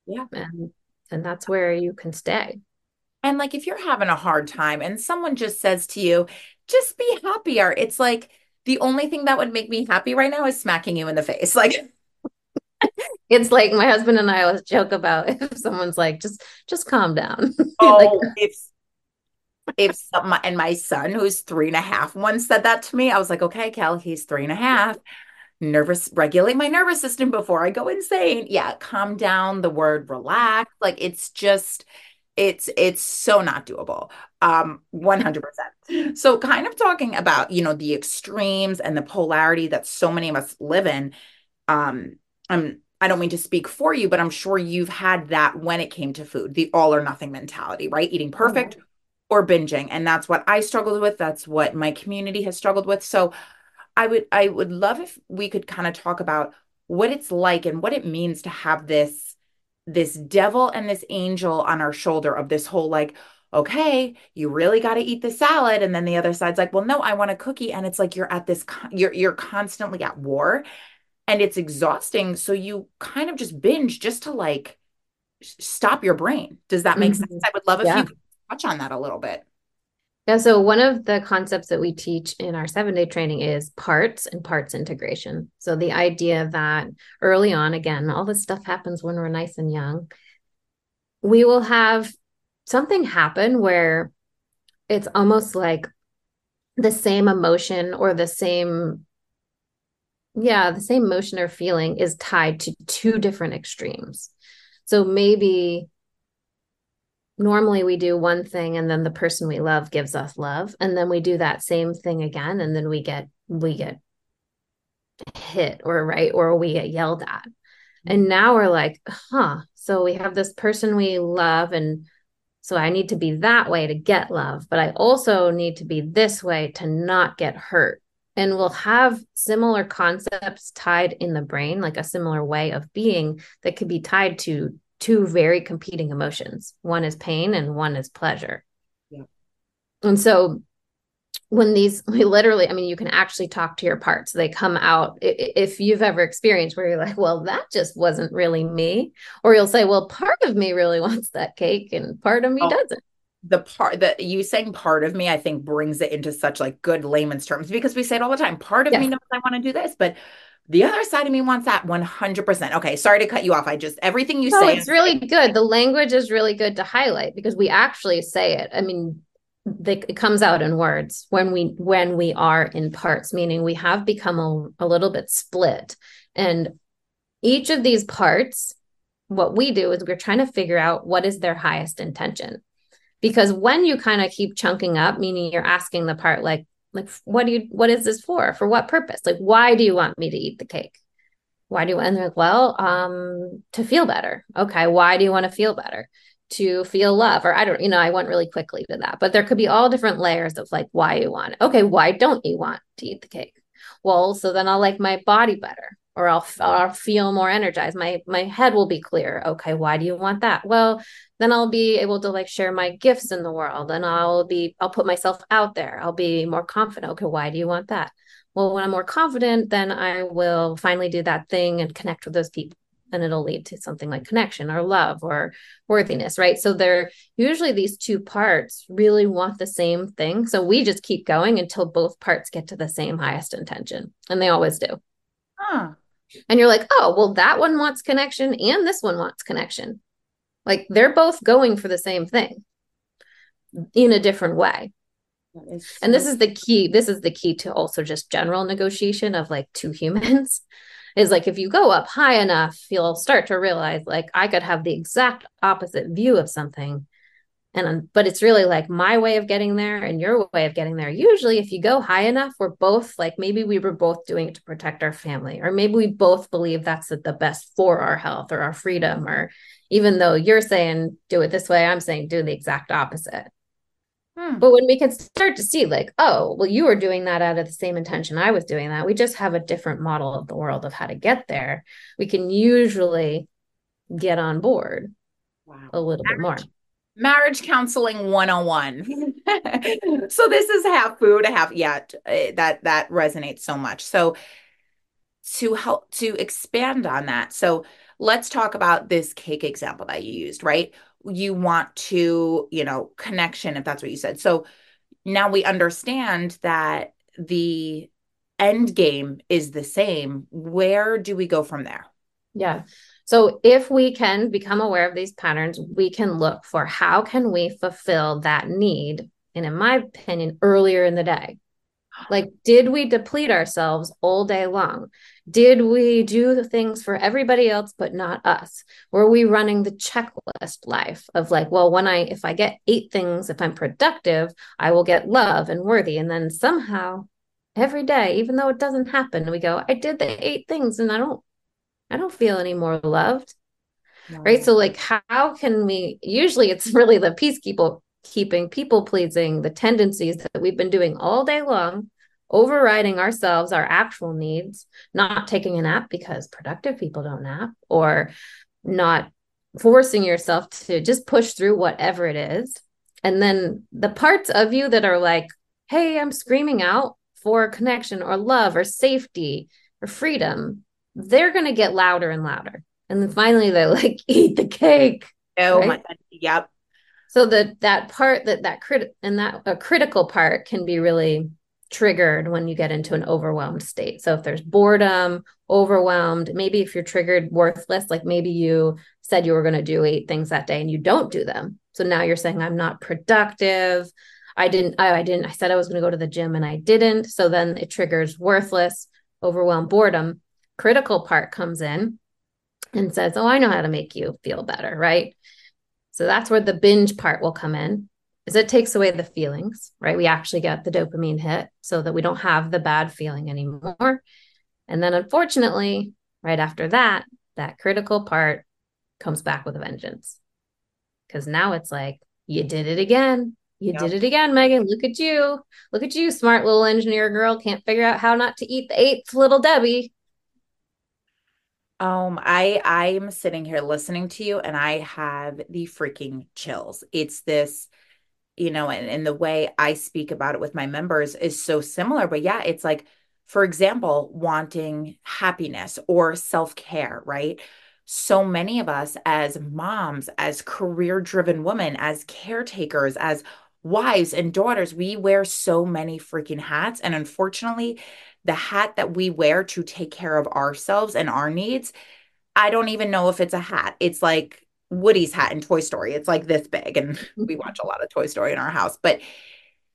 Yeah. And and that's where you can stay and like if you're having a hard time and someone just says to you, just be happier, it's like the only thing that would make me happy right now is smacking you in the face. Like it's like my husband and I always joke about if someone's like, just just calm down. Oh, like, if if some, and my son who's three and a half once said that to me, I was like, okay, Cal, he's three and a half. Nervous, regulate my nervous system before I go insane. Yeah, calm down. The word relax. Like it's just it's it's so not doable um 100% so kind of talking about you know the extremes and the polarity that so many of us live in um i'm i don't mean to speak for you but i'm sure you've had that when it came to food the all or nothing mentality right? Eating perfect mm-hmm. or binging and that's what i struggled with that's what my community has struggled with. So i would i would love if we could kind of talk about what it's like and what it means to have this this devil and this angel on our shoulder of this whole like okay you really got to eat the salad and then the other side's like well no i want a cookie and it's like you're at this you're you're constantly at war and it's exhausting so you kind of just binge just to like stop your brain does that make mm-hmm. sense i would love if yeah. you could touch on that a little bit yeah, so one of the concepts that we teach in our seven day training is parts and parts integration. So the idea that early on, again, all this stuff happens when we're nice and young, we will have something happen where it's almost like the same emotion or the same yeah the same motion or feeling is tied to two different extremes so maybe normally we do one thing and then the person we love gives us love and then we do that same thing again and then we get we get hit or right or we get yelled at and now we're like huh so we have this person we love and So I need to be that way to get love, but I also need to be this way to not get hurt. And we'll have similar concepts tied in the brain, like a similar way of being that could be tied to two very competing emotions. One is pain and one is pleasure. Yeah. And so when these we literally i mean you can actually talk to your parts they come out if you've ever experienced where you're like well that just wasn't really me or you'll say well part of me really wants that cake and part of me oh, doesn't the part that you saying part of me i think brings it into such like good layman's terms because we say it all the time part of me knows i want to do this but the other side of me wants that 100%. Okay, sorry to cut you off. I just everything you no, say it's really good. The language is really good to highlight because we actually say it. I mean, they, it comes out in words when we when we are in parts meaning we have become a, a little bit split and each of these parts what we do is we're trying to figure out what is their highest intention because when you kind of keep chunking up meaning you're asking the part like like what do you what is this for? For what purpose? Like why do you want me to eat the cake? Why do you and they're like well um to feel better. Okay why do you want to feel better? To feel love or i don't you know i went really quickly to that. But there could be all different layers of like why you want it. Okay why don't you want to eat the cake? Well so then i'll like my body better or I'll, I'll feel more energized my my head will be clear okay why do you want that well then i'll be able to like share my gifts in the world and i'll be i'll put myself out there i'll be more confident okay why do you want that well when i'm more confident then i will finally do that thing and connect with those people and it'll lead to something like connection or love or worthiness, right? So they're usually these two parts really want the same thing. So we just keep going until both parts get to the same highest intention. And they always do. Huh. And you're like, oh, well, that one wants connection and this one wants connection. Like they're both going for the same thing in a different way. And this is the key. This is the key to also just general negotiation of like two humans is like if you go up high enough, you'll start to realize like I could have the exact opposite view of something. And but it's really like my way of getting there and your way of getting there. Usually, if you go high enough, we're both like maybe we were both doing it to protect our family, or maybe we both believe that's the best for our health or our freedom, or even though you're saying do it this way, I'm saying do the exact opposite. Hmm. But when we can start to see, like, oh, well, you were doing that out of the same intention I was doing that, we just have a different model of the world of how to get there. We can usually get on board wow. a little bit more. Marriage counseling 101. so this is half food, half yeah, eh, that that resonates so much. So to help to expand on that. So let's talk about this cake example that you used, right? you want to, you know, connection, if that's what you said. So now we understand that the end game is the same. Where do we go from there? Yeah. So if we can become aware of these patterns, we can look for how can we fulfill that need and in my opinion earlier in the day. Like, did we deplete ourselves all day long? Did we do things for everybody else but not us? Were we running the checklist life of like, well, when I, if I get eight things, if I'm productive, I will get love and worthy. And then somehow every day, even though it doesn't happen, we go, I did the eight things and I don't, I don't feel any more loved. No. Right. So, like, how can we? Usually, it's really the peacekeeper keeping, people pleasing, the tendencies that we've been doing all day long, overriding ourselves, our actual needs, not taking a nap because productive people don't nap, or not forcing yourself to just push through whatever it is. And then the parts of you that are like, hey, I'm screaming out for connection or love or safety or freedom, they're going to get louder and louder. And then finally, they're like, eat the cake. Oh right? my God. Yep so that that part that that crit and that a critical part can be really triggered when you get into an overwhelmed state so if there's boredom overwhelmed maybe if you're triggered worthless like maybe you said you were going to do eight things that day and you don't do them so now you're saying i'm not productive i didn't I, I didn't i said i was going to go to the gym and i didn't so then it triggers worthless overwhelmed boredom critical part comes in and says oh i know how to make you feel better right so that's where the binge part will come in. Is it takes away the feelings, right? We actually get the dopamine hit so that we don't have the bad feeling anymore. And then unfortunately, right after that, that critical part comes back with a vengeance. Cuz now it's like you did it again. You yep. did it again, Megan. Look at you. Look at you, smart little engineer girl. Can't figure out how not to eat the eighth little Debbie. Um, I I'm sitting here listening to you and I have the freaking chills. It's this, you know, and, and the way I speak about it with my members is so similar. But yeah, it's like, for example, wanting happiness or self-care, right? So many of us as moms, as career-driven women, as caretakers, as wives and daughters, we wear so many freaking hats. And unfortunately, the hat that we wear to take care of ourselves and our needs, I don't even know if it's a hat. It's like Woody's hat in Toy Story. It's like this big. And we watch a lot of Toy Story in our house. But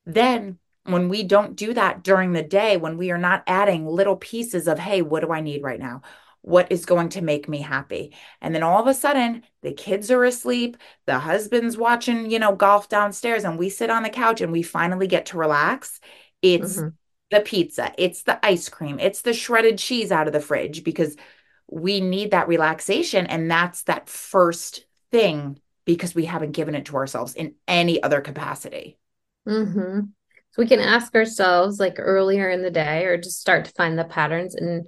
then when we don't do that during the day, when we are not adding little pieces of, hey, what do I need right now? What is going to make me happy? And then all of a sudden, the kids are asleep, the husband's watching, you know, golf downstairs, and we sit on the couch and we finally get to relax. It's mm-hmm the pizza, it's the ice cream, it's the shredded cheese out of the fridge because we need that relaxation. And that's that first thing because we haven't given it to ourselves in any other capacity. Mm-hmm. So we can ask ourselves like earlier in the day or just start to find the patterns and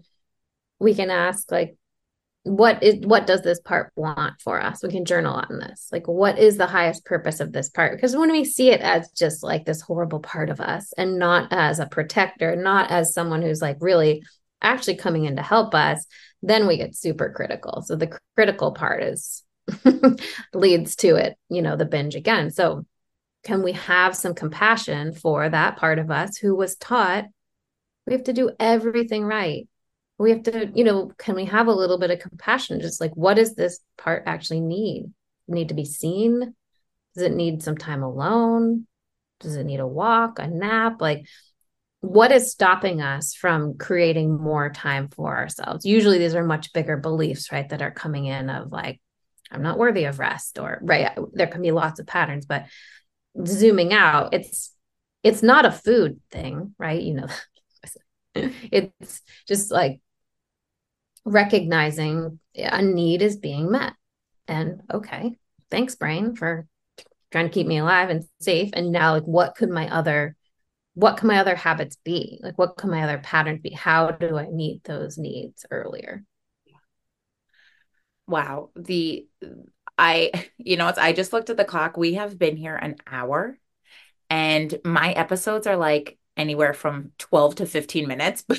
we can ask like what is what does this part want for us? We can journal on this. Like what is the highest purpose of this part? Because when we see it as just like this horrible part of us and not as a protector not as someone who's like really actually coming in to help us then we get super critical. So the critical part is leads to it you know the binge again. So can we have some compassion for that part of us who was taught we have to do everything right we have to you know can we have a little bit of compassion? Just like what does this part actually need? Need to be seen? Does it need some time alone? Does it need a walk a nap? Like what is stopping us from creating more time for ourselves? Usually these are much bigger beliefs right that are coming in of like i'm not worthy of rest or right there can be lots of patterns but zooming out it's it's not a food thing right? You know it's just like recognizing a need is being met. And okay, thanks, brain, for trying to keep me alive and safe. And now, like, what could my other what can my other habits be? Like, what can my other patterns be? How do I meet those needs earlier? Wow. The I, you know, it's I just looked at the clock. We have been here an hour and my episodes are like anywhere from 12 to 15 minutes.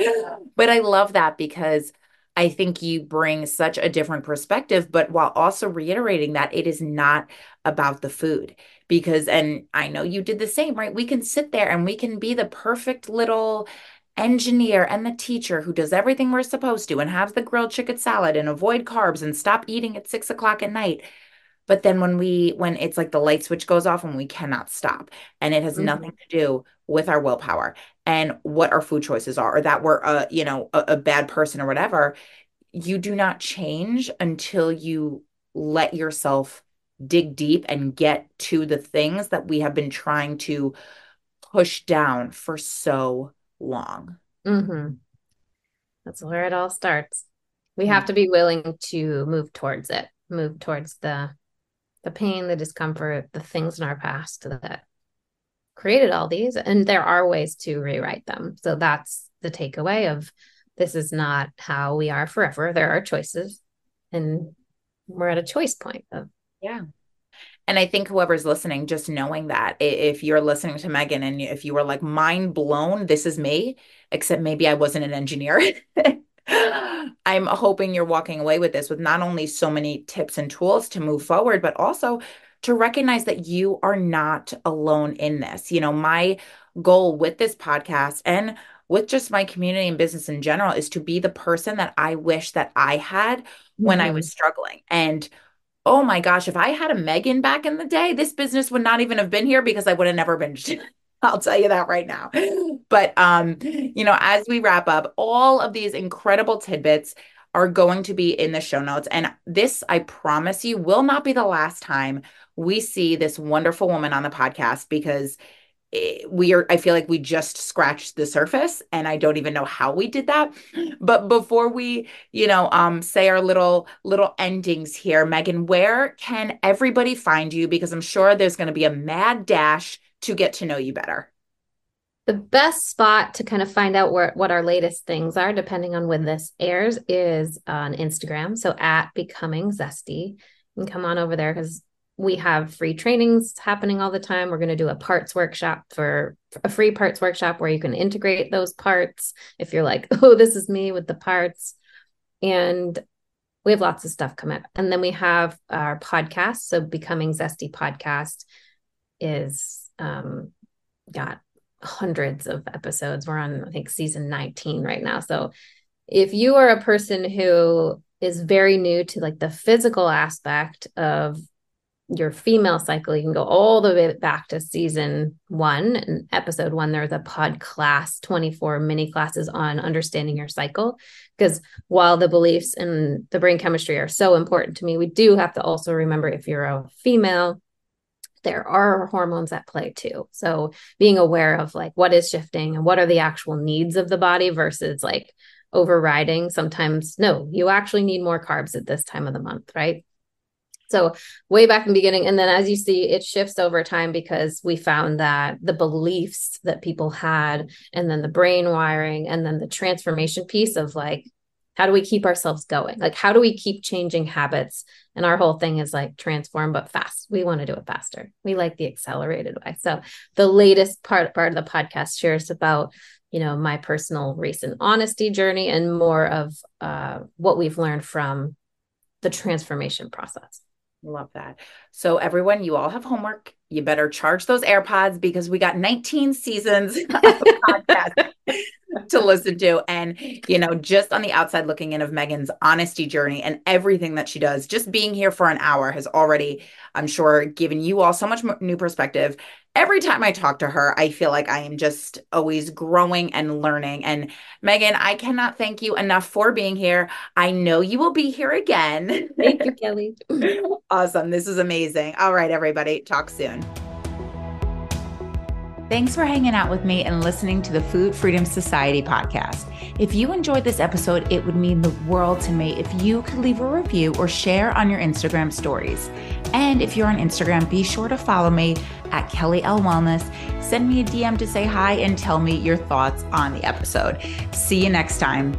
But, but I love that because I think you bring such a different perspective, but while also reiterating that it is not about the food. Because, and I know you did the same, right? We can sit there and we can be the perfect little engineer and the teacher who does everything we're supposed to and have the grilled chicken salad and avoid carbs and stop eating at six o'clock at night. But then when we, when it's like the light switch goes off and we cannot stop, and it has mm-hmm. nothing to do with our willpower and what our food choices are, or that we're a, you know, a, a bad person or whatever, you do not change until you let yourself dig deep and get to the things that we have been trying to push down for so long. Mm-hmm. That's where it all starts. We have to be willing to move towards it, move towards the the pain, the discomfort, the things in our past that created all these. And there are ways to rewrite them. So that's the takeaway of this is not how we are forever. There are choices. And we're at a choice point of yeah. And I think whoever's listening, just knowing that if you're listening to Megan and if you were like mind blown, this is me, except maybe I wasn't an engineer. I'm hoping you're walking away with this with not only so many tips and tools to move forward, but also to recognize that you are not alone in this. You know, my goal with this podcast and with just my community and business in general is to be the person that I wish that I had when mm-hmm. I was struggling. And oh my gosh, if I had a Megan back in the day, this business would not even have been here because I would have never been I'll tell you that right now. But um, you know, as we wrap up, all of these incredible tidbits are going to be in the show notes. And this, I promise you, will not be the last time we see this wonderful woman on the podcast because we are i feel like we just scratched the surface and i don't even know how we did that but before we you know um say our little little endings here megan where can everybody find you because i'm sure there's going to be a mad dash to get to know you better the best spot to kind of find out where what our latest things are depending on when this airs is on instagram so at becoming zesty can come on over there because we have free trainings happening all the time. We're going to do a parts workshop for a free parts workshop where you can integrate those parts if you're like, oh, this is me with the parts. And we have lots of stuff coming up. And then we have our podcast. So Becoming Zesty podcast is um, got hundreds of episodes. We're on, I think, season 19 right now. So if you are a person who is very new to like the physical aspect of your female cycle, you can go all the way back to season one and episode one. There's a pod class, 24 mini classes on understanding your cycle. Because while the beliefs and the brain chemistry are so important to me, we do have to also remember if you're a female, there are hormones at play too. So being aware of like what is shifting and what are the actual needs of the body versus like overriding. Sometimes, no, you actually need more carbs at this time of the month, right? So way back in the beginning, and then as you see, it shifts over time because we found that the beliefs that people had, and then the brain wiring, and then the transformation piece of like, how do we keep ourselves going? Like, how do we keep changing habits? And our whole thing is like transform, but fast. We want to do it faster. We like the accelerated way. So the latest part part of the podcast shares about you know my personal recent honesty journey and more of uh, what we've learned from the transformation process. Love that. So, everyone, you all have homework. You better charge those AirPods because we got 19 seasons of podcast to listen to. And, you know, just on the outside looking in of Megan's honesty journey and everything that she does, just being here for an hour has already, I'm sure, given you all so much new perspective every time I talk to her, I feel like I am just always growing and learning. And Megan, I cannot thank you enough for being here. I know you will be here again. Thank you, Kelly. awesome. This is amazing. All right, everybody, talk soon. Thanks for hanging out with me and listening to the Food Freedom Society podcast. If you enjoyed this episode, it would mean the world to me if you could leave a review or share on your Instagram stories. And if you're on Instagram, be sure to follow me at Kelly L Wellness. Send me a DM to say hi and tell me your thoughts on the episode. See you next time.